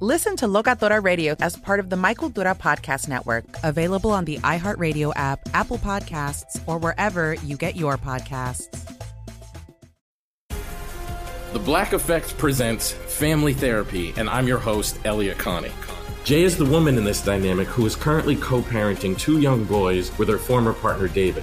Listen to Locatora Radio as part of the My Cultura Podcast Network, available on the iHeartRadio app, Apple Podcasts, or wherever you get your podcasts. The Black Effect presents Family Therapy, and I'm your host, Elliott Connie. Jay is the woman in this dynamic who is currently co parenting two young boys with her former partner, David.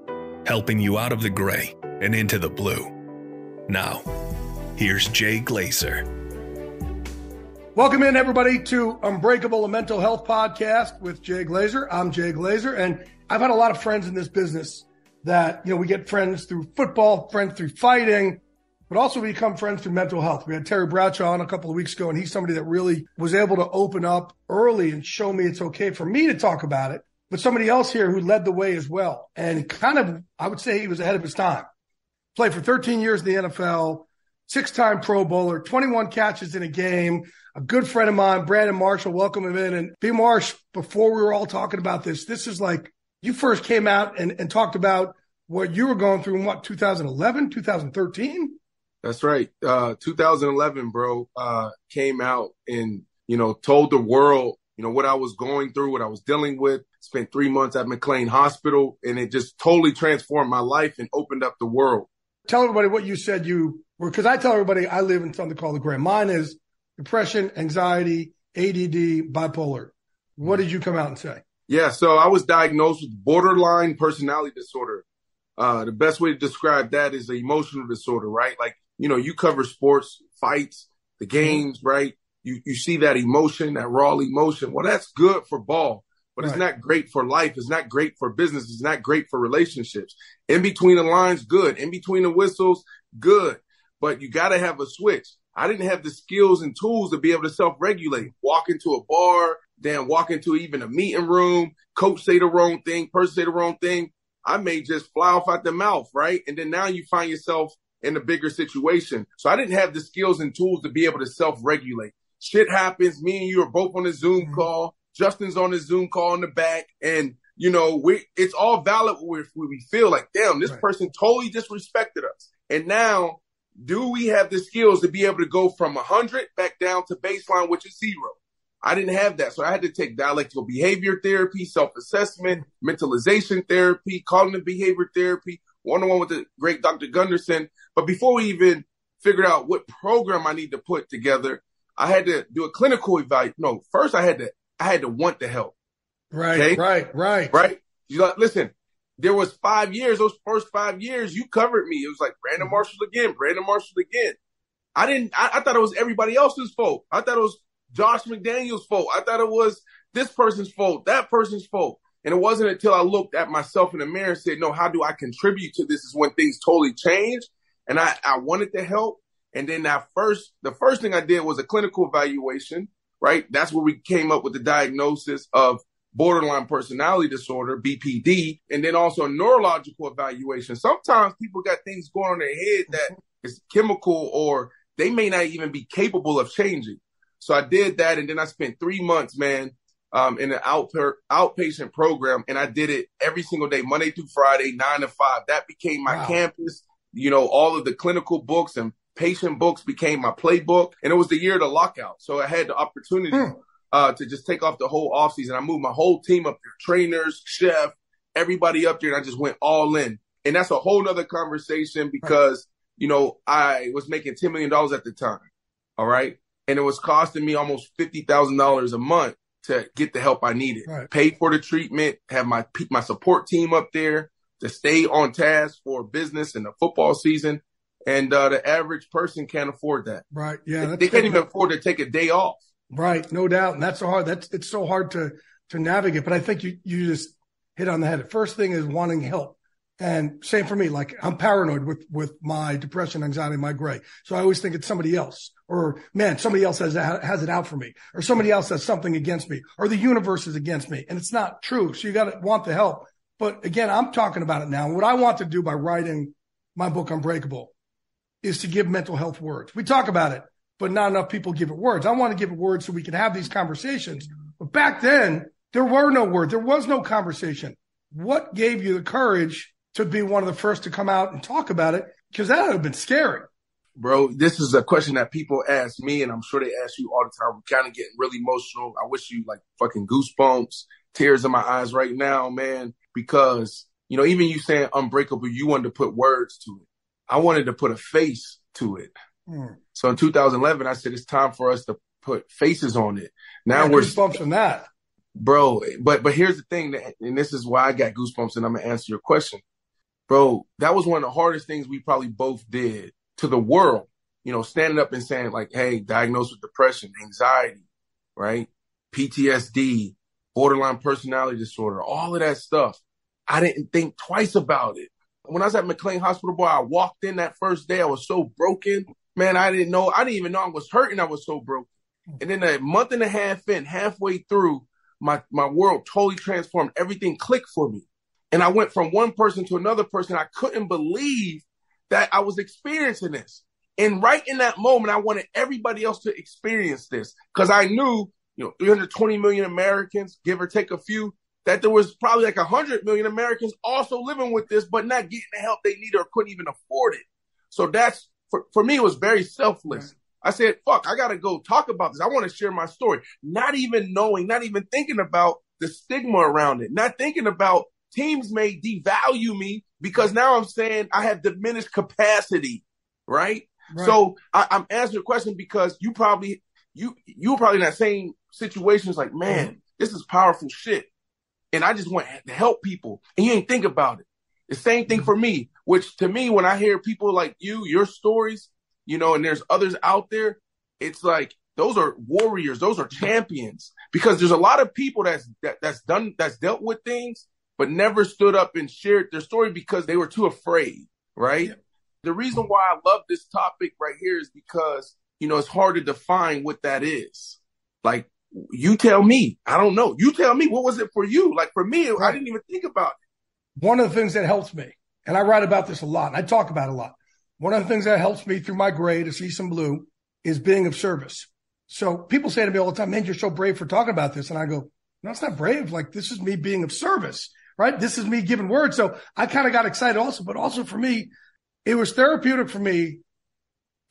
helping you out of the gray and into the blue. Now, here's Jay Glazer. Welcome in, everybody, to Unbreakable, a mental health podcast with Jay Glazer. I'm Jay Glazer, and I've had a lot of friends in this business that, you know, we get friends through football, friends through fighting, but also become friends through mental health. We had Terry Bradshaw on a couple of weeks ago, and he's somebody that really was able to open up early and show me it's okay for me to talk about it, but somebody else here who led the way as well. And kind of, I would say he was ahead of his time. Played for 13 years in the NFL, six time Pro Bowler, 21 catches in a game. A good friend of mine, Brandon Marshall, welcome him in. And B. Marsh, before we were all talking about this, this is like you first came out and, and talked about what you were going through in what, 2011, 2013? That's right. Uh, 2011, bro, uh, came out and, you know, told the world, you know, what I was going through, what I was dealing with. Spent three months at McLean Hospital and it just totally transformed my life and opened up the world. Tell everybody what you said you were, cause I tell everybody I live in something called the gray. Mine is depression, anxiety, ADD, bipolar. What did you come out and say? Yeah. So I was diagnosed with borderline personality disorder. Uh, the best way to describe that is emotional disorder, right? Like you know, you cover sports, fights, the mm-hmm. games, right? You, you see that emotion, that raw emotion. Well, that's good for ball, but right. it's not great for life. It's not great for business. It's not great for relationships. In between the lines, good. In between the whistles, good. But you got to have a switch. I didn't have the skills and tools to be able to self-regulate. Walk into a bar, then walk into even a meeting room, coach say the wrong thing, person say the wrong thing. I may just fly off at the mouth, right? And then now you find yourself in a bigger situation. So I didn't have the skills and tools to be able to self-regulate. Shit happens. Me and you are both on a Zoom mm-hmm. call. Justin's on his Zoom call in the back. And, you know, we, it's all valid where we feel like, damn, this right. person totally disrespected us. And now, do we have the skills to be able to go from 100 back down to baseline, which is zero? I didn't have that. So I had to take dialectical behavior therapy, self-assessment, mentalization therapy, cognitive behavior therapy, one-on-one with the great Dr. Gunderson. But before we even figured out what program I need to put together, I had to do a clinical evaluation. No, first I had to, I had to want the help. Right, okay? right, right. Right. You like, listen, there was five years, those first five years, you covered me. It was like Brandon mm-hmm. Marshall again, Brandon Marshall again. I didn't, I, I thought it was everybody else's fault. I thought it was Josh McDaniels' fault. I thought it was this person's fault, that person's fault. And it wasn't until I looked at myself in the mirror and said, no, how do I contribute to this is when things totally changed. And I, I wanted to help. And then that first, the first thing I did was a clinical evaluation, right? That's where we came up with the diagnosis of borderline personality disorder, BPD, and then also neurological evaluation. Sometimes people got things going on in their head that is chemical or they may not even be capable of changing. So I did that. And then I spent three months, man, um, in an out, outpatient program. And I did it every single day, Monday through Friday, nine to five. That became my wow. campus. you know, all of the clinical books and patient books became my playbook. And it was the year of the lockout. So I had the opportunity Hmm. uh, to just take off the whole offseason. I moved my whole team up there, trainers, chef, everybody up there. And I just went all in. And that's a whole nother conversation because, you know, I was making $10 million at the time. All right. And it was costing me almost $50,000 a month to get the help I needed. Right. Pay for the treatment, have my my support team up there to stay on task for business in the football season. And uh, the average person can't afford that. Right. Yeah. They- they can't even afford to take a day off. Right, no doubt, and that's so hard. That's it's so hard to to navigate. But I think you you just hit on the head. The first thing is wanting help, and same for me. Like I'm paranoid with with my depression, anxiety, my gray. So I always think it's somebody else, or man, somebody else has has it out for me, or somebody else has something against me, or the universe is against me, and it's not true. So you got to want the help. But again, I'm talking about it now. What I want to do by writing my book Unbreakable is to give mental health words. We talk about it but not enough people give it words. I want to give it words so we can have these conversations. But back then, there were no words. There was no conversation. What gave you the courage to be one of the first to come out and talk about it? Because that would have been scary. Bro, this is a question that people ask me, and I'm sure they ask you all the time. We're kind of getting really emotional. I wish you like fucking goosebumps, tears in my eyes right now, man, because, you know, even you saying unbreakable, you wanted to put words to it. I wanted to put a face to it. Hmm. So in 2011, I said it's time for us to put faces on it. Now we're goosebumps from that. bro. But but here's the thing, that, and this is why I got goosebumps, and I'm gonna answer your question, bro. That was one of the hardest things we probably both did to the world. You know, standing up and saying like, "Hey, diagnosed with depression, anxiety, right, PTSD, borderline personality disorder, all of that stuff." I didn't think twice about it. When I was at McLean Hospital, boy, I walked in that first day. I was so broken, man. I didn't know. I didn't even know I was hurting. I was so broken. And then a month and a half in, halfway through, my my world totally transformed. Everything clicked for me, and I went from one person to another person. I couldn't believe that I was experiencing this. And right in that moment, I wanted everybody else to experience this because I knew, you know, 320 million Americans, give or take a few, that there was probably like 100 million Americans also living with this, but not getting the help they needed or couldn't even afford it. So that's, for, for me, it was very selfless. I said, fuck, I got to go talk about this. I want to share my story. Not even knowing, not even thinking about the stigma around it, not thinking about teams may devalue me because now I'm saying I have diminished capacity, right? Right. So I, I'm answering the question because you probably, you, you were probably in that same situation. It's like, man, mm-hmm. this is powerful shit. And I just want to help people. And you ain't think about it. The same thing for me, which to me, when I hear people like you, your stories, you know, and there's others out there, it's like those are warriors, those are champions. Because there's a lot of people that's that, that's done that's dealt with things, but never stood up and shared their story because they were too afraid, right? The reason why I love this topic right here is because, you know, it's hard to define what that is. Like you tell me, I don't know. You tell me, what was it for you? Like for me, I didn't even think about it. one of the things that helps me, and I write about this a lot, and I talk about it a lot. One of the things that helps me through my gray to see some blue is being of service. So people say to me all the time, man, you're so brave for talking about this. And I go, no, it's not brave. Like this is me being of service, right? This is me giving words. So I kind of got excited also, but also for me, it was therapeutic for me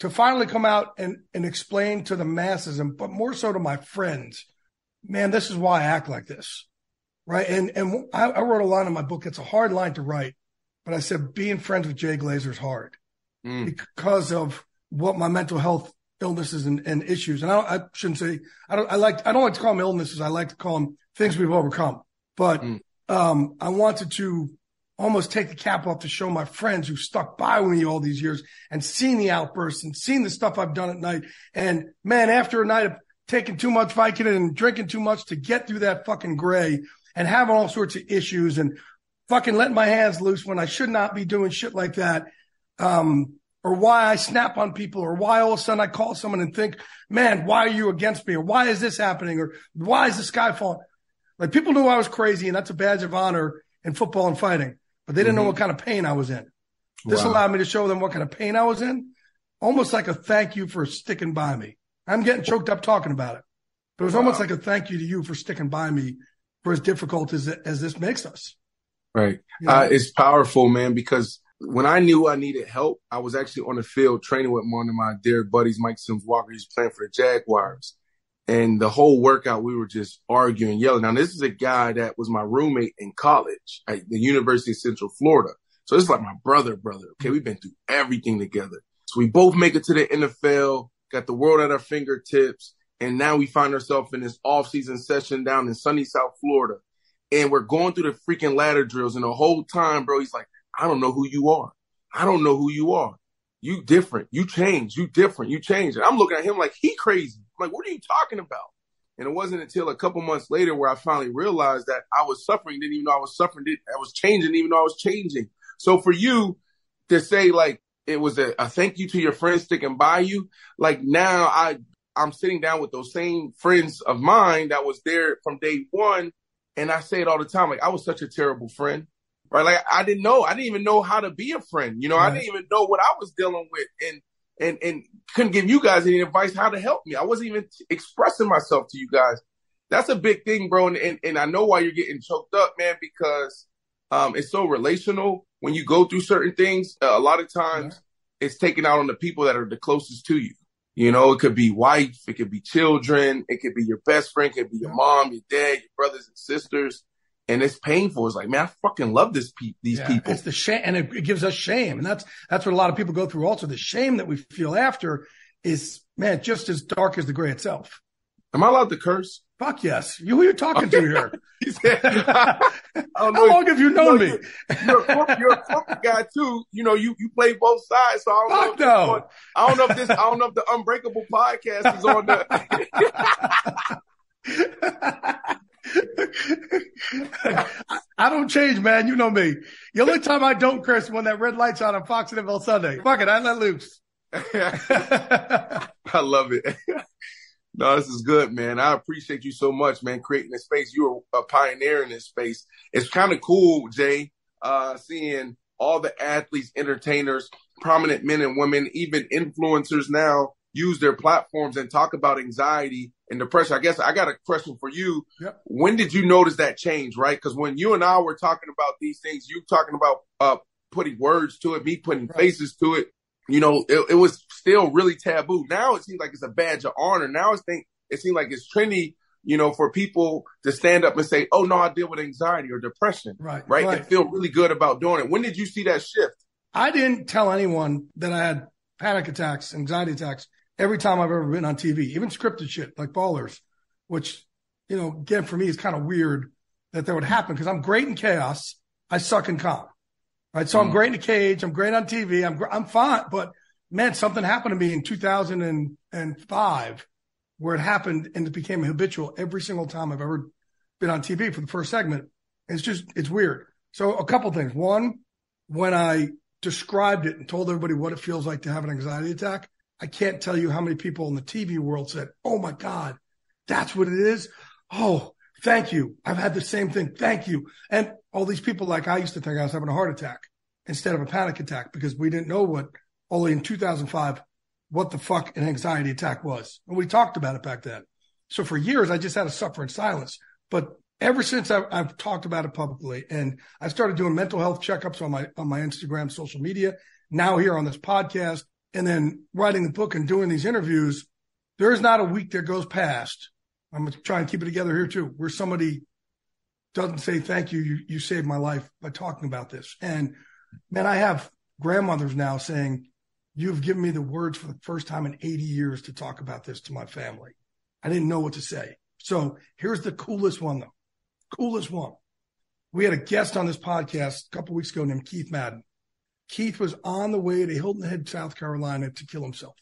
to finally come out and, and explain to the masses and, but more so to my friends, man, this is why I act like this. Right. And, and I, I wrote a line in my book. It's a hard line to write, but I said, being friends with Jay Glazer is hard Mm. because of what my mental health illnesses and, and issues. And I, I shouldn't say, I don't, I like, I don't like to call them illnesses. I like to call them things we've overcome. But, Mm. um, I wanted to almost take the cap off to show my friends who stuck by me all these years and seen the outbursts and seen the stuff I've done at night. And man, after a night of taking too much Vicodin and drinking too much to get through that fucking gray and having all sorts of issues and fucking letting my hands loose when I should not be doing shit like that. Um, or why I snap on people or why all of a sudden I call someone and think, man, why are you against me? Or why is this happening? Or why is the sky falling? Like people knew I was crazy and that's a badge of honor in football and fighting, but they didn't know what kind of pain I was in. This Wow. allowed me to show them what kind of pain I was in, almost like a thank you for sticking by me. I'm getting choked up talking about it, but it was almost like a thank you to you for sticking by me for as difficult as, as this makes us. Right. You know? Uh, it's powerful, man, because when I knew I needed help, I was actually on the field training with one of my dear buddies, Mike Sims Walker. He's playing for the Jaguars. And the whole workout, we were just arguing, yelling. Now, this is a guy that was my roommate in college at the University of Central Florida. So it's like my brother, brother. Okay. We've been through everything together. So we both make it to the NFL, got the world at our fingertips. And now we find ourselves in this off-season session down in sunny South Florida. And we're going through the freaking ladder drills. And the whole time, bro, he's like, I don't know who you are. I don't know who you are. You different. You change. You different. You change. And I'm looking at him like he crazy. I'm like, what are you talking about? And it wasn't until a couple months later where I finally realized that I was suffering, didn't even know I was suffering, I was changing, even though I was changing. So for you to say like it was a, a thank you to your friends sticking by you, like now I I'm sitting down with those same friends of mine that was there from day one, and I say it all the time, like I was such a terrible friend right? Like I didn't know, I didn't even know how to be a friend. You know, right. I didn't even know what I was dealing with, and and and couldn't give you guys any advice how to help me. I wasn't even expressing myself to you guys. That's a big thing, bro. And and, and I know why you're getting choked up, man, because um, it's so relational. When you go through certain things, uh, a lot of times yeah. it's taken out on the people that are the closest to you. You know, it could be wife, it could be children, it could be your best friend, it could be your mom, your dad, your brothers and sisters and it's painful. It's like, man, I fucking love this pe- these yeah, people. It's the shame, and it, it, gives us shame, and that's that's what a lot of people go through. Also, the shame that we feel after is, man, just as dark as the gray itself. Am I allowed to curse? Fuck yes. You who you talking to here? How long have you known you know, me? You're, you're, you're, a corporate guy too. You know, you you play both sides. So I don't Fuck know. No. I don't know if this. I don't know if the Unbreakable podcast is on the. I don't change, man. You know me. The only time I don't curse when that red light's on on Fox and NFL Sunday. Fuck it, I let loose. I love it. No, this is good, man. I appreciate you so much, man, creating this space. you are a pioneer in this space. It's kind of cool, Jay, uh, seeing all the athletes, entertainers, prominent men and women, even influencers now use their platforms and talk about anxiety and depression. I guess I got a question for you. Yep. When did you notice that change, right? Because when you and I were talking about these things, you talking about uh, putting words to it, me putting right. faces to it, you know, it, it, was still really taboo. Now it seems like it's a badge of honor. Now it's think it seems like it's trendy, you know, for people to stand up and say, "Oh no, I deal with anxiety or depression," right? Right, right. and feel really good about doing it. When did you see that shift? I didn't tell anyone that I had panic attacks, anxiety attacks every time I've ever been on TV, even scripted shit like Ballers, which, you know, again, for me is kind of weird that that would happen because I'm great in chaos. I suck in calm. Right. So mm. I'm great in the cage. I'm great on TV. I'm, I'm fine. But man, something happened to me in 2005 where it happened and it became habitual every single time I've ever been on TV for the first segment. It's just, it's weird. So a couple things. One, when I described it and told everybody what it feels like to have an anxiety attack, I can't tell you how many people in the TV world said, Oh my God, that's what it is. Oh, thank you. I've had the same thing. Thank you. And all these people, like I used to think I was having a heart attack instead of a panic attack because we didn't know what only in 2005, what the fuck an anxiety attack was. And we talked about it back then. So for years, I just had to suffer in silence. But ever since I've, I've talked about it publicly and I started doing mental health checkups on my, on my Instagram, social media, now here on this podcast, and then writing the book and doing these interviews, there is not a week that goes past. I'm going to try and keep it together here too, where somebody doesn't say, thank you. You, you saved my life by talking about this. And man, I have grandmothers now saying, you've given me the words for the first time in 80 years to talk about this to my family. I didn't know what to say. So here's the coolest one though. Coolest one. We had a guest on this podcast a couple weeks ago named Keith Madden. Keith was on the way to Hilton Head, South Carolina to kill himself.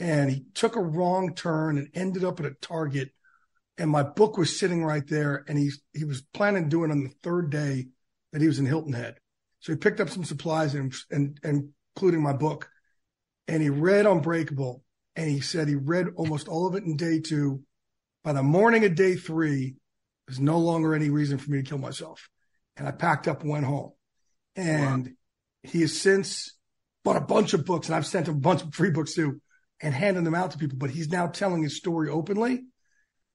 And he took a wrong turn and ended up at a Target. And my book was sitting right there. And he, he was planning to do it on the third day that he was in Hilton Head. So he picked up some supplies and, and, and including my book. And he read Unbreakable. And he said he read almost all of it in day two. By the morning of day three, there's no longer any reason for me to kill myself. And I packed up and went home. And wow he has since bought a bunch of books, and I've sent him a bunch of free books too, and handing them out to people. But he's now telling his story openly.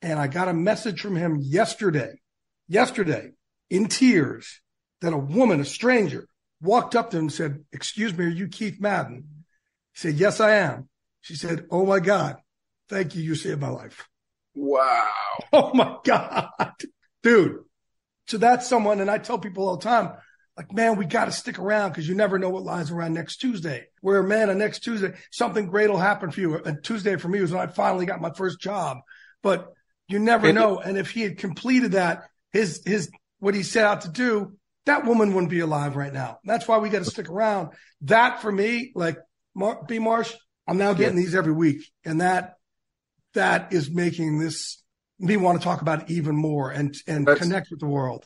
And I got a message from him yesterday, yesterday in tears that a woman, a stranger, walked up to him and said, Excuse me, are you Keith Madden? He said, Yes, I am. She said, Oh my God, thank you. You saved my life. Wow. Oh my God, dude. So that's someone, and I tell people all the time, like, man, we got to stick around because you never know what lies around next Tuesday. Where, man, on next Tuesday, something great will happen for you. And Tuesday for me was when I finally got my first job. But you never know. And if he had completed that, his, his, what he set out to do, that woman wouldn't be alive right now. That's why we got to stick around. That for me, like Mar- B Marsh, I'm now getting yeah. these every week. And that, that is making this me want to talk about it even more and, and That's- connect with the world.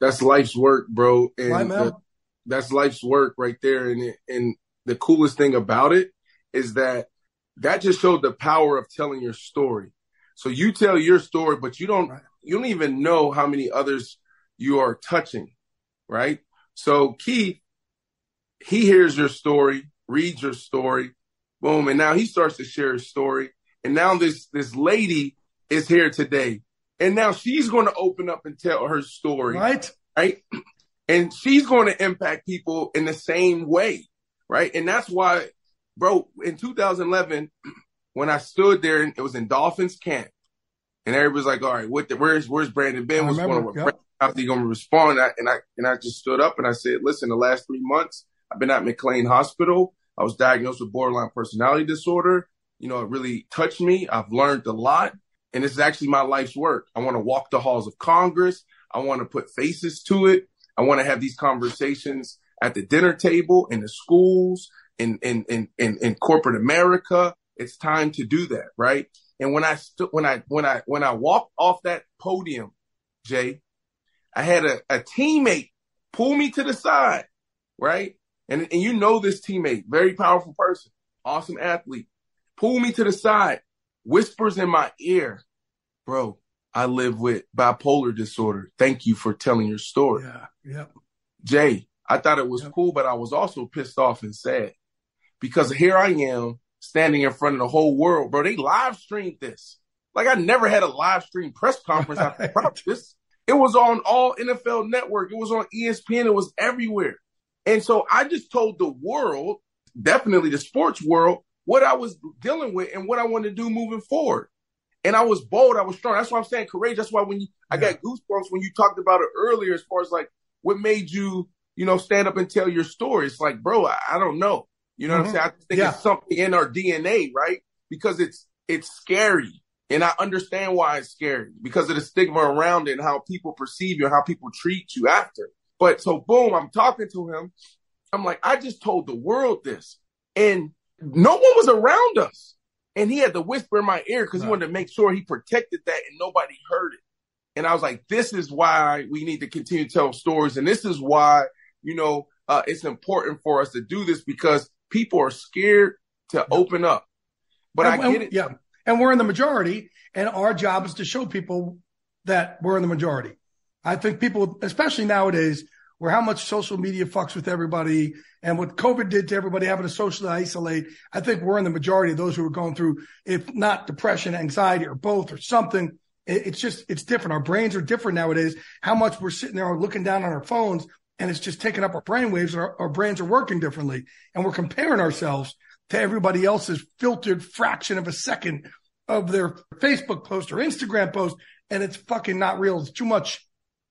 That's life's work, bro. And right, that's life's work right there. And, and the coolest thing about it is that that just showed the power of telling your story. So you tell your story, but you don't you don't even know how many others you are touching, right? So Keith, he hears your story, reads your story, boom, and now he starts to share his story. And now this this lady is here today. And now she's going to open up and tell her story. Right. Right. And she's going to impact people in the same way right? And that's why, bro, in 2011, when I stood there and it was in Dolphins camp, and everybody's like, "All right, what? The, where's where's Brandon Ben? What's going on? Yep. How's he going to respond?" I, and I and I just stood up and I said, "Listen, the last three months I've been at McLean Hospital. I was diagnosed with borderline personality disorder. You know, it really touched me. I've learned a lot, and this is actually my life's work. I want to walk the halls of Congress. I want to put faces to it. I want to have these conversations at the dinner table, in the schools, in, in, in, in, in corporate America. It's time to do that, right? And when I stood, when I, when I, when I walked off that podium, Jay, I had a, a teammate pull me to the side, right? And, and you know this teammate, very powerful person, awesome athlete, pull me to the side, whispers in my ear, bro, I live with bipolar disorder. Thank you for telling your story. Yeah. Yep. Jay, I thought it was yep. cool, but I was also pissed off and sad because here I am standing in front of the whole world, bro. They live streamed this. Like I never had a live stream press conference after practice. It was on all NFL network. It was on ESPN. It was everywhere. And so I just told the world definitely the sports world, what I was dealing with and what I wanted to do moving forward. And I was bold, I was strong. That's why I'm saying courageous. That's why when you, I got goosebumps when you talked about it earlier, as far as like what made you, you know, stand up and tell your story. It's like, bro, I, I don't know. You know mm-hmm. what I'm mm-hmm. saying? I think yeah. it's something in our DNA, right? Because it's it's scary. And I understand why it's scary because of the stigma around it and how people perceive you and how people treat you after. But so boom, I'm talking to him. I'm like, I just told the world this. And no one was around us. And he had to whisper in my ear because he wanted to make sure he protected that and nobody heard it. And I was like, this is why we need to continue to tell stories. And this is why, you know, uh, it's important for us to do this because people are scared to open up. But and, I get it. Yeah. And we're in the majority. And our job is to show people that we're in the majority. I think people, especially nowadays, where how much social media fucks with everybody and what COVID did to everybody having to socially isolate. I think we're in the majority of those who are going through, if not depression, anxiety, or both, or something. It's just, it's different. Our brains are different nowadays. How much we're sitting there looking down on our phones and it's just taking up our brain waves and our, our brains are working differently. And we're comparing ourselves to everybody else's filtered fraction of a second of their Facebook post or Instagram post. And it's fucking not real. It's too much,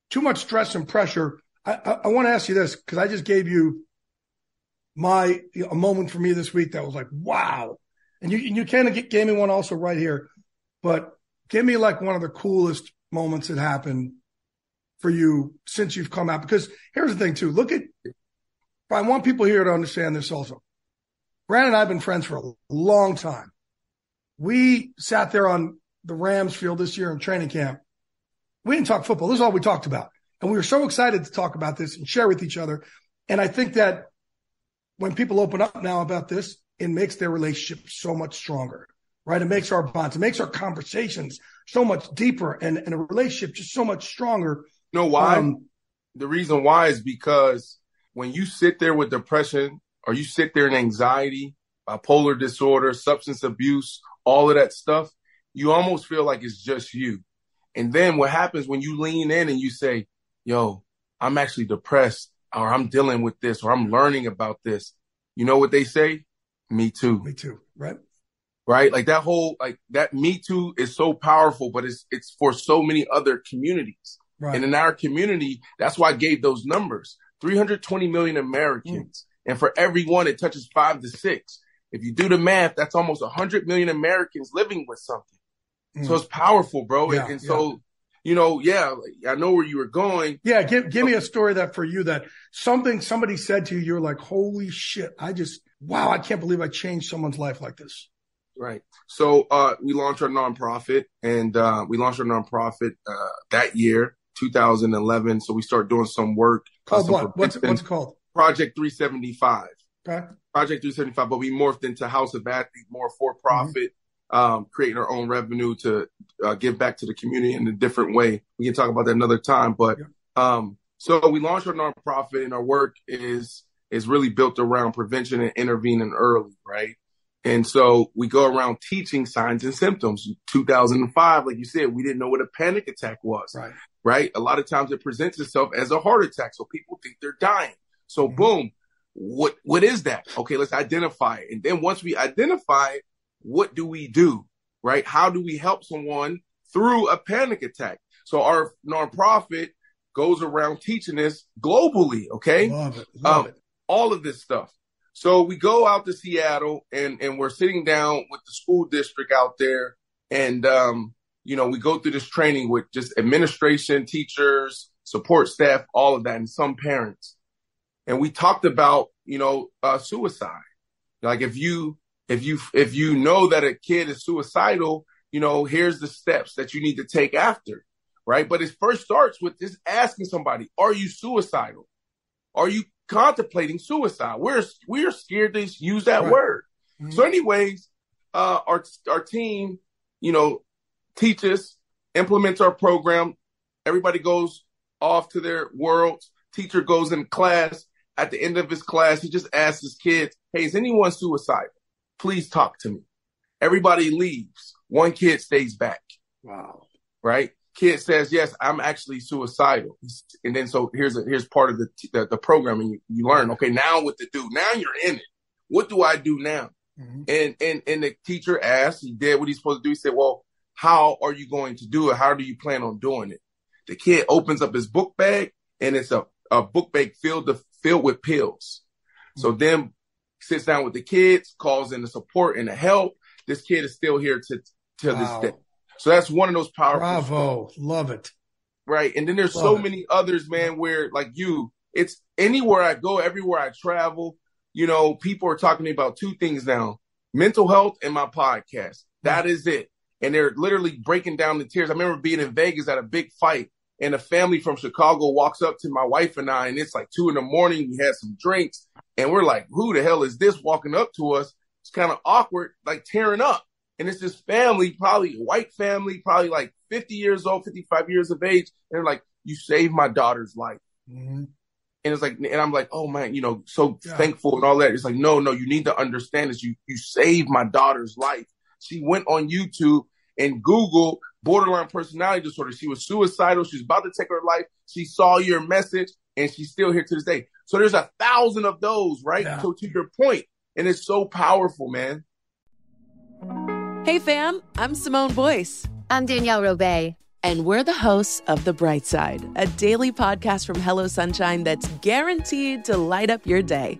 too much stress and pressure I, I, I want to ask you this because I just gave you my a moment for me this week that was like wow, and you and you kind of gave me one also right here, but give me like one of the coolest moments that happened for you since you've come out. Because here's the thing too, look at. I want people here to understand this also. Brandon and I have been friends for a long time. We sat there on the Rams field this year in training camp. We didn't talk football. This is all we talked about. And we were so excited to talk about this and share with each other. And I think that when people open up now about this, it makes their relationship so much stronger, right? It makes our bonds, it makes our conversations so much deeper and, and a relationship just so much stronger. You know why? Um, the reason why is because when you sit there with depression or you sit there in anxiety, bipolar disorder, substance abuse, all of that stuff, you almost feel like it's just you. And then what happens when you lean in and you say, yo, I'm actually depressed or I'm dealing with this or I'm learning about this. You know what they say? Me too. Me too. Right. Right. Like that whole, like that me too is so powerful, but it's, it's for so many other communities. Right. And in our community, that's why I gave those numbers 320 million Americans. Mm. And for everyone, it touches five to six. If you do the math, that's almost 100 million Americans living with something. Mm. So it's powerful, bro. Yeah, and, and so you know, yeah, I know where you were going. Yeah, give give me a story that for you that something somebody said to you, you're like, holy shit, I just wow, I can't believe I changed someone's life like this. Right. So uh, we launched our nonprofit, and uh, we launched our nonprofit uh, that year, 2011. So we started doing some work. Called what? What's, what's it called? Project 375. Okay. Project 375, but we morphed into House of Athletes, more for profit. Mm-hmm um, creating our own revenue to uh, give back to the community in a different way. We can talk about that another time. But um, so we launched our nonprofit, and our work is is really built around prevention and intervening early, right? And so we go around teaching signs and symptoms. 2005, like you said, we didn't know what a panic attack was, right? Right. A lot of times it presents itself as a heart attack, so people think they're dying. So mm-hmm. boom, what what is that? Okay, let's identify it. And then once we identify it, what do we do? Right? How do we help someone through a panic attack? So our nonprofit goes around teaching this globally. Okay. Love it. Love um, it. All of this stuff. So we go out to Seattle and, and we're sitting down with the school district out there. And, um, you know, we go through this training with just administration, teachers, support staff, all of that, and some parents. And we talked about, you know, uh, suicide. Like if you if you if you know that a kid is suicidal, you know, here's the steps that you need to take after, right? But it first starts with just asking somebody, are you suicidal? Are you contemplating suicide? We're we're scared to use that right. word. Mm-hmm. So, anyways, uh, our our team, you know, teaches, implements our program. Everybody goes off to their worlds. Teacher goes in class. At the end of his class, he just asks his kids, "Hey, is anyone suicidal?" Please talk to me. Everybody leaves. One kid stays back. Wow. Right? Kid says, yes, I'm actually suicidal. And then so here's a, here's part of the, the, the program and you, you learn, okay, now what to do. Now you're in it. what do I do now? Mm-hmm. And and and the teacher asked, he did what he's supposed to do. He said, Well, how are you going to do it? How do you plan on doing it? The kid opens up his book bag and it's a, a book bag filled to, filled with pills. Mm-hmm. So then sits down with the kids, calls in the support and the help. This kid is still here to till wow. this day. So that's one of those powerful. Bravo, stories. love it. Right, and then there's love so it. many others, man. Where like you, it's anywhere I go, everywhere I travel. You know, people are talking to me about two things now: mental health and my podcast. Hmm. That is it. And they're literally breaking down the tears. I remember being in Vegas at a big fight, and a family from Chicago walks up to my wife and I, and it's like two in the morning. We had some drinks, and we're like, "Who the hell is this walking up to us?" It's kind of awkward, like tearing up. And it's this family, probably white family, probably like 50 years old, 55 years of age. And they're like, you saved my daughter's life. Mm-hmm. And it's like, and I'm like, oh man, you know, so yeah. thankful and all that. It's like, no, no, you need to understand this. You, you saved my daughter's life. She went on YouTube and Google borderline personality disorder. She was suicidal. She's about to take her life. She saw your message and she's still here to this day. So there's a thousand of those, right? Yeah. So to your point, and it's so powerful, man. Hey, fam, I'm Simone Boyce. I'm Danielle Robay. And we're the hosts of The Bright Side, a daily podcast from Hello Sunshine that's guaranteed to light up your day.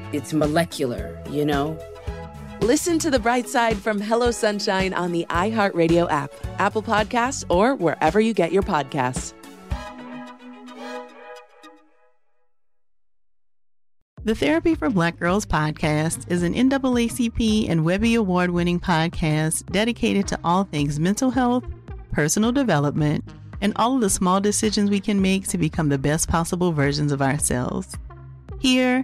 it's molecular, you know? Listen to the bright side from Hello Sunshine on the iHeartRadio app, Apple Podcasts, or wherever you get your podcasts. The Therapy for Black Girls podcast is an NAACP and Webby Award winning podcast dedicated to all things mental health, personal development, and all of the small decisions we can make to become the best possible versions of ourselves. Here,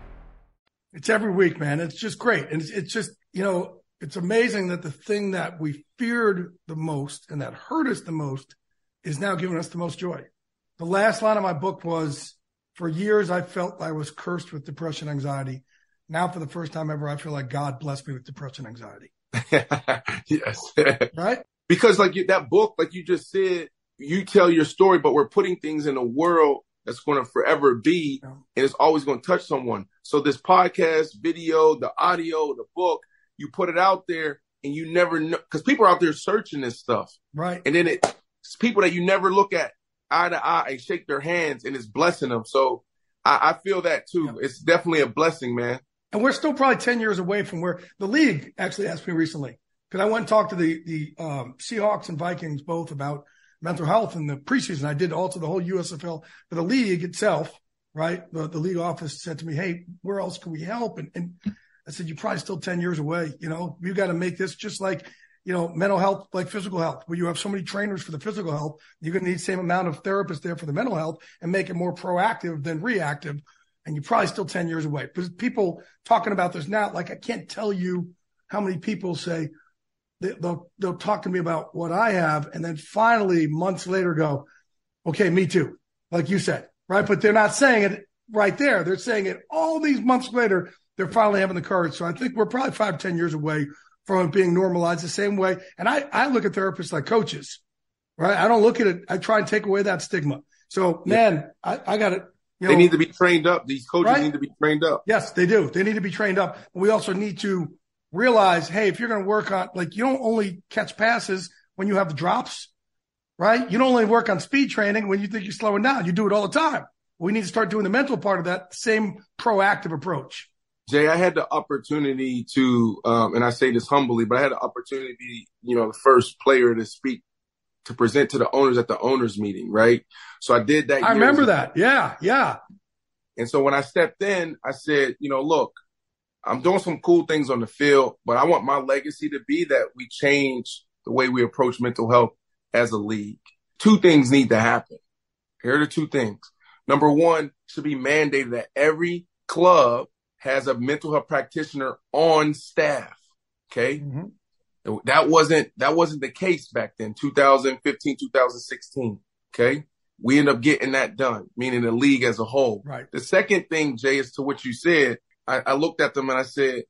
It's every week, man. It's just great. And it's, it's just, you know, it's amazing that the thing that we feared the most and that hurt us the most is now giving us the most joy. The last line of my book was for years, I felt I was cursed with depression, anxiety. Now, for the first time ever, I feel like God blessed me with depression, anxiety. yes. right? Because like that book, like you just said, you tell your story, but we're putting things in a world that's going to forever be, and it's always going to touch someone. So this podcast, video, the audio, the book, you put it out there, and you never know because people are out there searching this stuff, right? And then it, it's people that you never look at eye to eye and shake their hands, and it's blessing them. So I, I feel that too. Yeah. It's definitely a blessing, man. And we're still probably ten years away from where the league actually asked me recently because I went and talked to the the um, Seahawks and Vikings both about mental health in the preseason. I did also the whole USFL for the league itself, right? The, the league office said to me, Hey, where else can we help? And, and I said, you're probably still 10 years away. You know, you've got to make this just like, you know, mental health, like physical health, where you have so many trainers for the physical health. You're going to need the same amount of therapists there for the mental health and make it more proactive than reactive. and you're probably still 10 years away. Because people talking about this now, like I can't tell you how many people say they, they'll, they'll talk to me about what I have. And then finally months later go, okay, me too. Like you said, right? But they're not saying it right there. They're saying it all these months later. They're finally having the courage. So I think we're probably five, 10 years away from it being normalized the same way. And I, I look at therapists like coaches, right? I don't look at it. I try and take away that stigma. So man, I, I got it. You know, they need to be trained up. These coaches Right? need to be trained up. Yes, they do. They need to be trained up. We also need to realize, hey, if you're going to work on, like, you don't only catch passes when you have the drops, right? You don't only work on speed training when you think you're slowing down. You do it all the time. We need to start doing the mental part of that same proactive approach. Jay, I had the opportunity to, um, and I say this humbly, but I had the opportunity to be, you know, the first player to speak, to present to the owners at the owners meeting, right? So I did that. I remember that. Yeah. Yeah. And so when I stepped in, I said, you know, look, I'm doing some cool things on the field, but I want my legacy to be that we change the way we approach mental health as a league. Two things need to happen. Here are the two things. Number one, it should be mandated that every club has a mental health practitioner on staff. Okay. Mm-hmm. That wasn't, that wasn't the case back then, 2015, 2016. Okay. We end up getting that done, meaning the league as a whole. Right. The second thing, Jay, is to what you said. I, I looked at them and I said,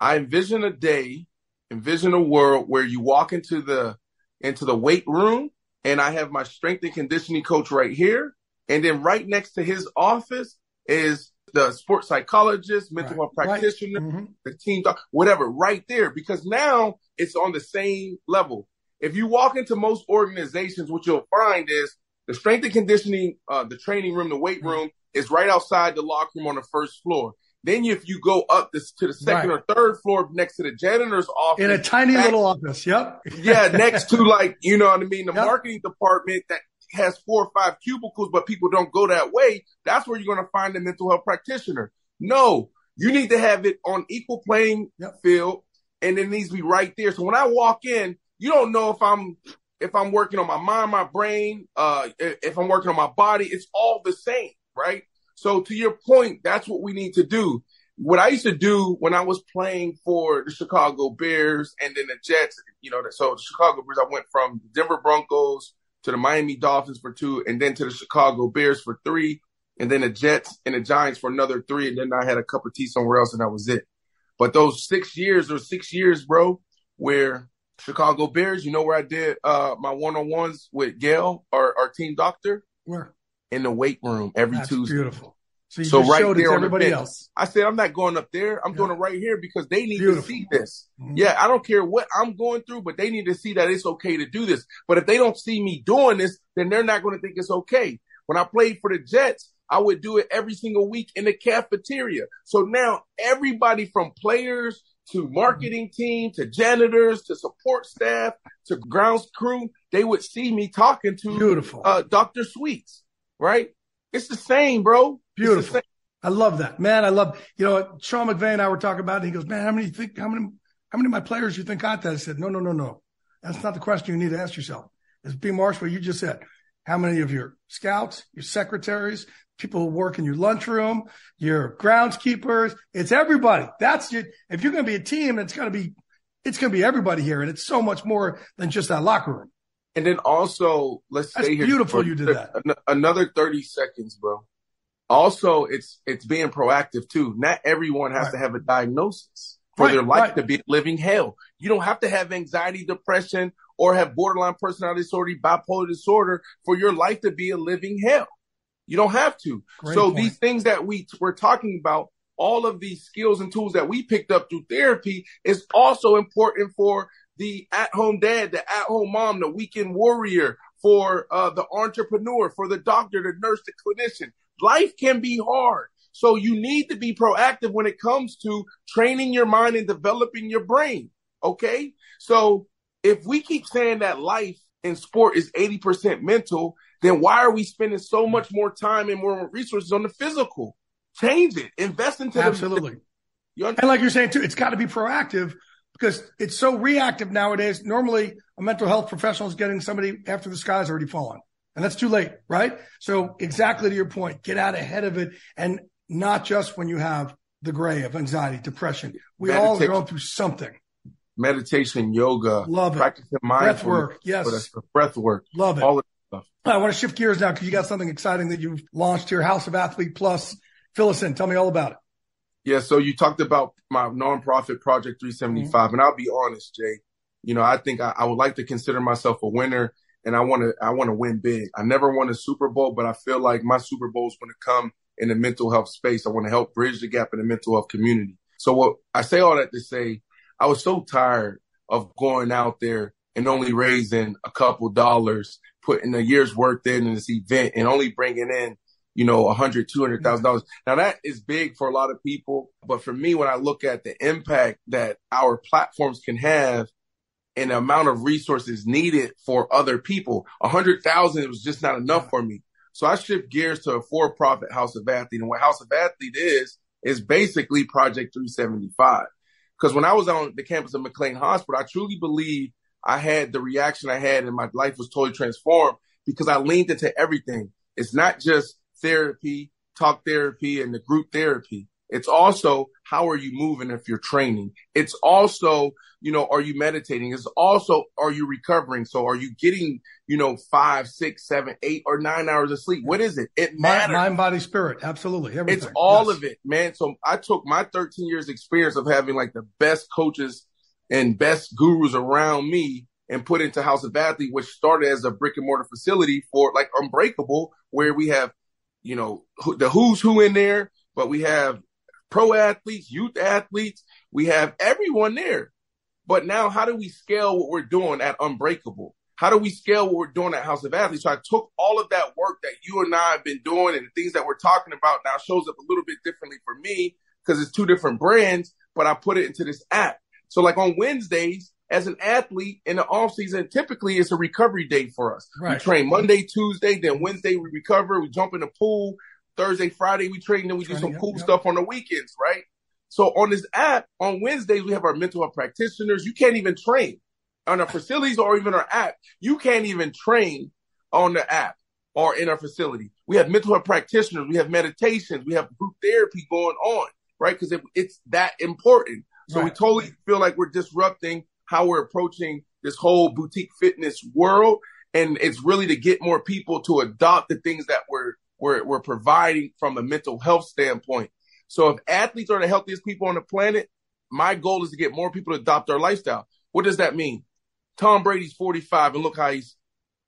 I envision a day, envision a world where you walk into the into the weight room and I have my strength and conditioning coach right here. And then right next to his office is the sports psychologist, mental health practitioner, the team doc, whatever, right there. Because now it's on the same level. If you walk into most organizations, what you'll find is the strength and conditioning, uh, the training room, the weight room is right outside the locker room on the first floor. Then if you go up this to the second Right. or third floor next to the janitor's office, In a tiny back- little office. Yep. yeah, next to like, you know what I mean, the marketing department that has four or five cubicles, but people don't go that way. That's where you're going to find a mental health practitioner. No, you need to have it on equal playing field and it needs to be right there. So when I walk in, you don't know if I'm, if I'm working on my mind, my brain, uh, if I'm working on my body, it's all the same, right? So to your point, that's what we need to do. What I used to do when I was playing for the Chicago Bears and then the Jets, you know, so the Chicago Bears, I went from Denver Broncos to the Miami Dolphins for two, and then to the Chicago Bears for three, and then the Jets and the Giants for another three, and then I had a cup of tea somewhere else, and that was it. But those six years or six years, bro, where Chicago Bears, you know where I did uh, my one on ones with Gail, our, our team doctor? Where? In the weight room every That's Tuesday. beautiful. So showed it to on the everybody bench. else. I said, I'm not going up there. I'm doing it right here because they need Beautiful. to see this. Mhm. Yeah, I don't care what I'm going through, but they need to see that it's okay to do this. But if they don't see me doing this, then they're not going to think it's okay. When I played for the Jets, I would do it every single week in the cafeteria. So now everybody from players to marketing team to janitors to support staff to grounds crew, they would see me talking to Beautiful. uh, Dr. Sweets, right? It's the same, bro. Beautiful. same. I love that, man. I love, you know, Sean McVay and I were talking about it. He goes, man, how many think, how many, how many of my players you think got that? I said, no, no, no, no. That's not the question you need to ask yourself. It's B. Marsh, what you just said. How many of your scouts, your secretaries, people who work in your lunchroom, your groundskeepers? It's everybody. That's your, if you're going to be a team, it's going to be, it's going to be everybody here. And it's so much more than just that locker room. And then also, let's That's stay here. beautiful you did that. Another 30 seconds, bro. Also, it's it's being proactive too. Not everyone has to have a diagnosis for Right, their life right. to be living hell. You don't have to have anxiety, depression, or have borderline personality disorder, bipolar disorder for your life to be a living hell. You don't have to. Great so point. these things that we we're talking about, all of these skills and tools that we picked up through therapy is also important for the at-home dad, the at-home mom, the weekend warrior, for uh, the entrepreneur, for the doctor, the nurse, the clinician. Life can be hard. So you need to be proactive when it comes to training your mind and developing your brain. Okay. So if we keep saying that life in sport is 80% mental, then why are we spending so much more time and more resources on the physical? Change it. Invest into Absolutely. the. You And like you're saying too, it's got to be proactive because it's so reactive nowadays. Normally, a mental health professional is getting somebody after the sky's already fallen, and that's too late, right? So exactly to your point, get out ahead of it and not just when you have the gray of anxiety, depression. We all are going through something. Meditation, yoga, love it. Practicing mindfulness, breath work, yes, breath work, love it. All of stuff. I want to shift gears now because you got something exciting that you've launched here, House of Athlete Plus. Fill us in. Tell me all about it. Yeah, so you talked about my nonprofit Project 375, mm-hmm. and I'll be honest, Jay. You know, I think I, I would like to consider myself a winner, and I want to I want to win big. I never won a Super Bowl, but I feel like my Super Bowl is going to come in the mental health space. I want to help bridge the gap in the mental health community. So what I say all that to say, I was so tired of going out there and only raising a couple dollars, putting a year's worth in this event and only bringing in you know, a hundred, two hundred thousand mm-hmm. dollars. Now that is big for a lot of people, but for me, when I look at the impact that our platforms can have and the amount of resources needed for other people, a hundred thousand was just not enough for me. So I shift gears to a for-profit House of Athlete, and what House of Athlete is is basically Project 375. Because when I was on the campus of McLean Hospital, I truly believe I had the reaction I had, and my life was totally transformed because I leaned into everything. It's not just therapy, talk therapy, and the group therapy. It's also how are you moving if you're training? It's also, you know, are you meditating? It's also are you recovering? So are you getting, you know, five, six, seven, eight, or nine hours of sleep? What is it? It matters. Mind, body, spirit. Absolutely. Everything. It's all yes. of it, man. So I took my 13 years experience of having like the best coaches and best gurus around me and put into House of Athlete, which started as a brick and mortar facility for like Unbreakable, where we have you know, the who's who in there, but we have pro athletes, youth athletes, we have everyone there. But now, how do we scale what we're doing at Unbreakable? How do we scale what we're doing at House of Athletes? So I took all of that work that you and I have been doing and the things that we're talking about now shows up a little bit differently for me because it's two different brands, but I put it into this app. So like on Wednesdays, as an athlete in the off season, typically it's a recovery day for us. Right. We train Monday, Tuesday, then Wednesday we recover. We jump in the pool. Thursday, Friday we train. Then we do some cool stuff on the weekends, right? So on this app, on Wednesdays we have our mental health practitioners. You can't even train on our facilities or even our app. You can't even train on the app or in our facility. We have mental health practitioners. We have meditations. We have group therapy going on, right? Because it, it's that important. So right. we totally feel like we're disrupting how we're approaching this whole boutique fitness world. And it's really to get more people to adopt the things that we're, we're, we're providing from a mental health standpoint. So if athletes are the healthiest people on the planet, my goal is to get more people to adopt our lifestyle. What does that mean? Tom Brady's 45 and look how he's,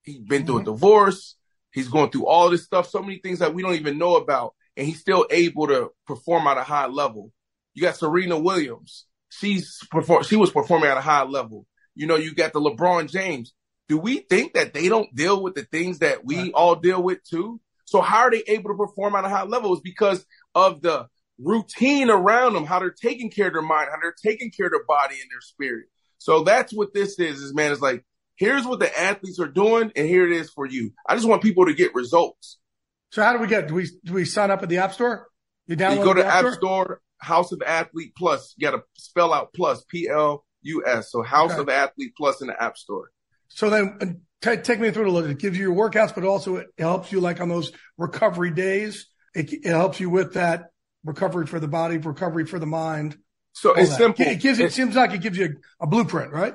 he's been through a mm-hmm. divorce. He's going through all this stuff, so many things that we don't even know about. And he's still able to perform at a high level. You got Serena Williams she's perform she was performing at a high level. You know, you got the LeBron James. Do we think that they don't deal with the things that we right. all deal with too? So how are they able to perform at a high level? Is because of the routine around them, how they're taking care of their mind, how they're taking care of their body and their spirit. So that's what this is, is man, is like, here's what the athletes are doing, and here it is for you. I just want people to get results. So how do we get do we do we sign up at the app store? You download you go to App store? store? House of Athlete Plus. You got to spell out plus, P L U S. So House okay. of Athlete Plus in the App Store. So then uh, t- take me through it a little. It gives you your workouts, but also it helps you like on those recovery days. It, it helps you with that recovery for the body, recovery for the mind. So it's that. simple. It gives. It, it seems like it gives you a, a blueprint, right?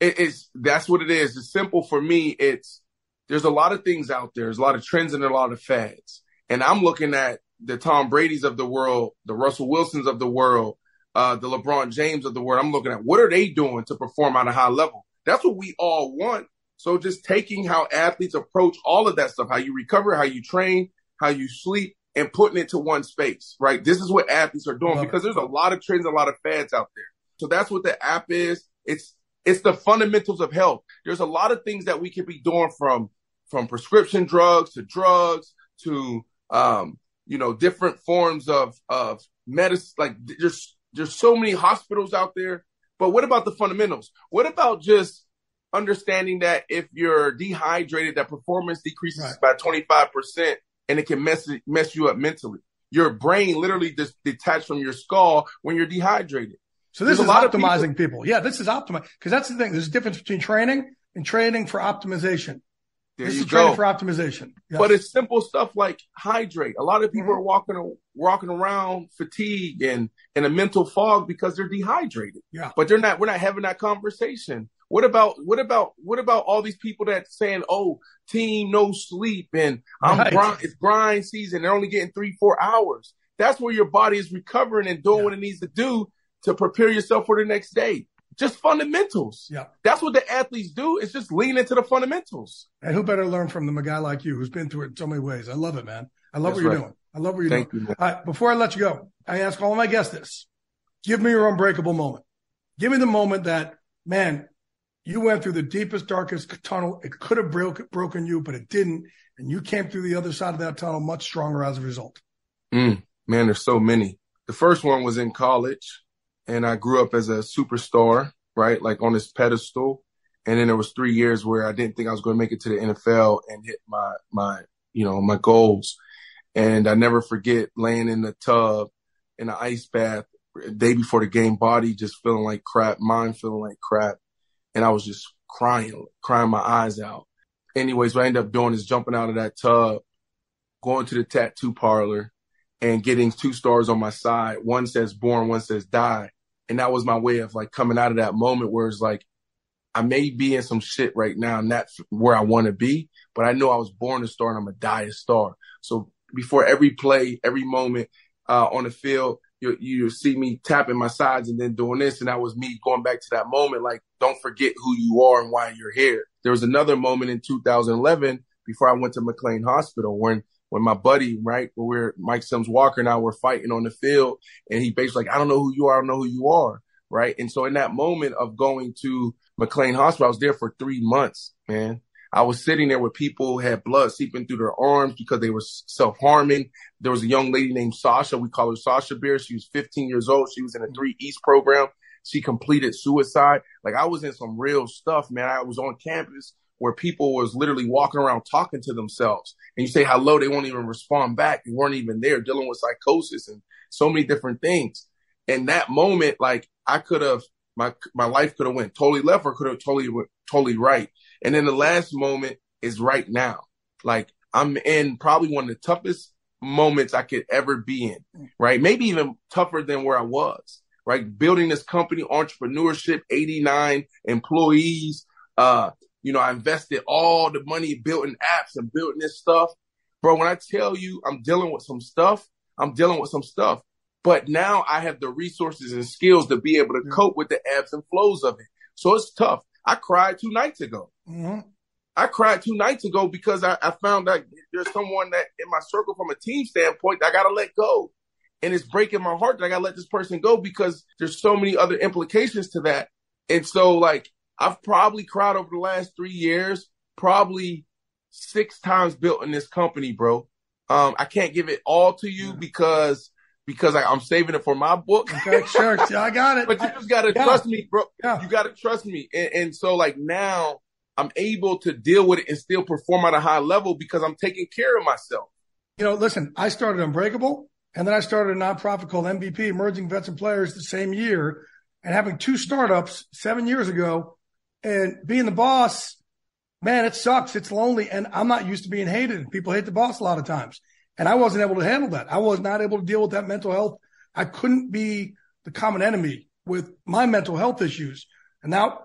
It's that's what it is. It's simple for me. It's there's a lot of things out there. There's a lot of trends and a lot of fads, and I'm looking at the Tom Brady's of the world, the Russell Wilsons of the world, uh, the LeBron James of the world. I'm looking at what are they doing to perform at a high level? That's what we all want. So just taking how athletes approach all of that stuff, how you recover, how you train, how you sleep, and putting it to one space, right? This is what athletes are doing because there's a lot of trends, a lot of fads out there. So that's what the app is. It's it's the fundamentals of health. There's a lot of things that we could be doing from from prescription drugs to drugs to um, you know, different forms of, of medicine. Like there's, there's so many hospitals out there. But what about the fundamentals? What about just understanding that if you're dehydrated, that performance decreases right. by 25% and it can mess, mess you up mentally. Your brain literally just detached from your skull when you're dehydrated. So this There's is optimizing people. people. Yeah, this is optimizing because that's the thing. There's a difference between training and training for optimization. There this you is training go. for optimization. Yes. But it's simple stuff like hydrate. A lot of people Mm-hmm. are walking walking around fatigue and in a mental fog because they're dehydrated. Yeah. But they're not. We're not having that conversation. What about what about what about all these people that saying, "Oh, team, no sleep," and I'm Right. grind, it's grind season. They're only getting three, four hours. That's where your body is recovering and doing what it needs to do to prepare yourself for the next day. Just fundamentals. Yeah. That's what the athletes do. Is just lean into the fundamentals. And who better learn from them? a guy like you who's been through it in so many ways? I love it, man. I love That's what you're right. doing. I love what you're Thank doing. you, man. All right, before I let you go, I ask all my guests this. Give me your unbreakable moment. Give me the moment that, man, you went through the deepest, darkest tunnel. It could have broke, broken you, but it didn't. And you came through the other side of that tunnel much stronger as a result. Mm, man, there's so many. The first one was in college, and I grew up as a superstar, right? Like on this pedestal. And then there was three years where I didn't think I was going to make it to the NFL and hit my my you know my goals. And I never forget laying in the tub in an ice bath day before the game, body just feeling like crap, mind feeling like crap, and I was just crying, crying my eyes out. Anyways, what I ended up doing is jumping out of that tub, going to the tattoo parlor, and getting two stars on my side. One says born, one says die. And that was my way of like coming out of that moment where it's like, I may be in some shit right now, not where I want to be, but I know I was born a star and I'm gonna die a star. So before every play, every moment uh, on the field, you you see me tapping my sides and then doing this, and that was me going back to that moment. Like, don't forget who you are and why you're here. There was another moment in 2011 before I went to McLean Hospital when when my buddy, right, where we're Mike Sims Walker and I were fighting on the field, and he basically like, I don't know who you are, I don't know who you are, right? And so in that moment of going to McLean Hospital, I was there for three months, man. I was sitting there with people who had blood seeping through their arms because they were self harming. There was a young lady named Sasha. We call her Sasha Beer. She was 15 years old. She was in a mm-hmm. three East program. She completed suicide. Like I was in some real stuff, man. I was on campus where people was literally walking around talking to themselves and you say hello, they won't even respond back. You weren't even there dealing with psychosis and so many different things. In that moment, like I could have, my, my life could have went totally left or could have totally, went totally right. And then the last moment is right now. Like I'm in probably one of the toughest moments I could ever be in, right? Maybe even tougher than where I was, right? Building this company, entrepreneurship, 89 employees. Uh, you know, I invested all the money building apps and building this stuff. Bro, when I tell you I'm dealing with some stuff, I'm dealing with some stuff. But now I have the resources and skills to be able to cope with the ebbs and flows of it. So it's tough. I cried two nights ago. Mm-hmm. I cried two nights ago because I, I found that there's someone that in my circle from a team standpoint that I gotta let go. And it's breaking my heart that I gotta let this person go because there's so many other implications to that. And so like I've probably cried over the last three years, probably six times built in this company, bro. Um, I can't give it all to you because because I, I'm saving it for my book. Okay, sure. Yeah, I got it. but you just gotta Yeah. trust me, bro. Yeah. You gotta trust me. And, and so like now I'm able to deal with it and still perform at a high level because I'm taking care of myself. You know, listen, I started Unbreakable and then I started a nonprofit called MVP, Emerging Vets and Players, the same year. And having two startups seven years ago and being the boss, man, it sucks. It's lonely. And I'm not used to being hated. People hate the boss a lot of times. And I wasn't able to handle that. I was not able to deal with that mental health. I couldn't be the common enemy with my mental health issues. And that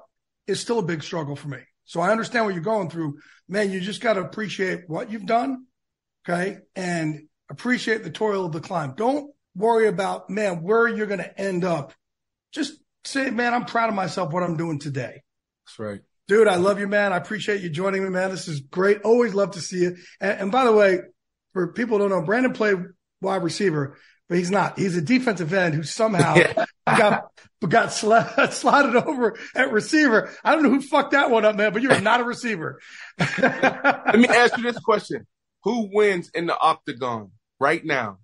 is still a big struggle for me. So I understand what you're going through. Man, you just got to appreciate what you've done. Okay. And appreciate the toil of the climb. Don't worry about, man, where you're going to end up. Just say, man, I'm proud of myself, what I'm doing today. That's right. Dude, I love you, man. I appreciate you joining me, man. This is great. Always love to see you. And, and by the way, for people who don't know, Brandon played wide receiver, but he's not. He's a defensive end who somehow got got sl- slotted over at receiver. I don't know who fucked that one up, man, but you're not a receiver. Let me ask you this question. Who wins in the octagon right now?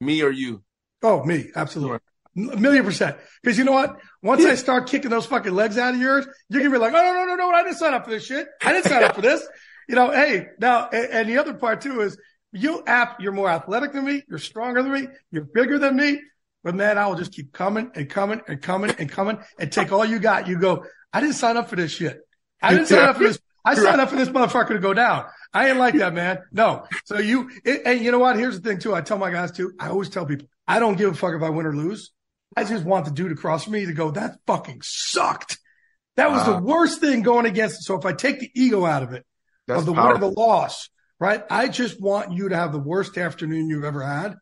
Me or you? Oh, me, absolutely. A million percent. Because you know what? Once I start kicking those fucking legs out of yours, you're gonna be like, oh no, no, no, no, I didn't sign up for this shit. I didn't sign up for this. You know, hey, now, and, and the other part too is you app, you're more athletic than me, you're stronger than me, you're bigger than me. But man, I will just keep coming and coming and coming and coming and take all you got. You go, I didn't sign up for this shit. I didn't sign up for this I signed up for this motherfucker to go down. I ain't like that, man. No. So you, it, and you know what? Here's the thing too. I tell my guys too. I always tell people, I don't give a fuck if I win or lose. I just want the dude across from me to go, that fucking sucked. That was Wow. the worst thing going against it. So if I take the ego out of it, That's of the win or the loss, right? I just want you to have the worst afternoon you've ever had.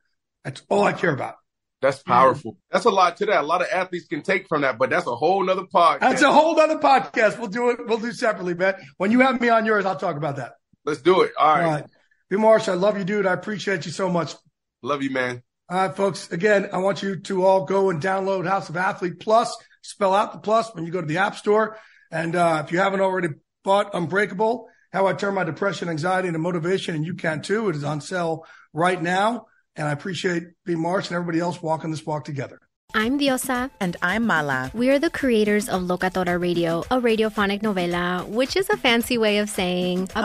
That's all I care about. That's mm-hmm. powerful. That's a lot to that. A lot of athletes can take from that, but that's a whole nother podcast. That's a whole other podcast. We'll do it. We'll do separately, man. When you have me on yours, I'll talk about that. Let's do it. All right. All right. B. Marsh, I love you, dude. I appreciate you so much. Love you, man. All right, folks. Again, I want you to all go and download House of Athlete Plus. Spell out the plus when you go to the App Store. And uh, if you haven't already bought Unbreakable, How I Turn My Depression, Anxiety into Motivation, and you can too. It is on sale right now. And I appreciate B. Marsh and everybody else walking this walk together. I'm Diosa. And I'm Mala. We are the creators of Locatora Radio, a radiophonic novela, which is a fancy way of saying a,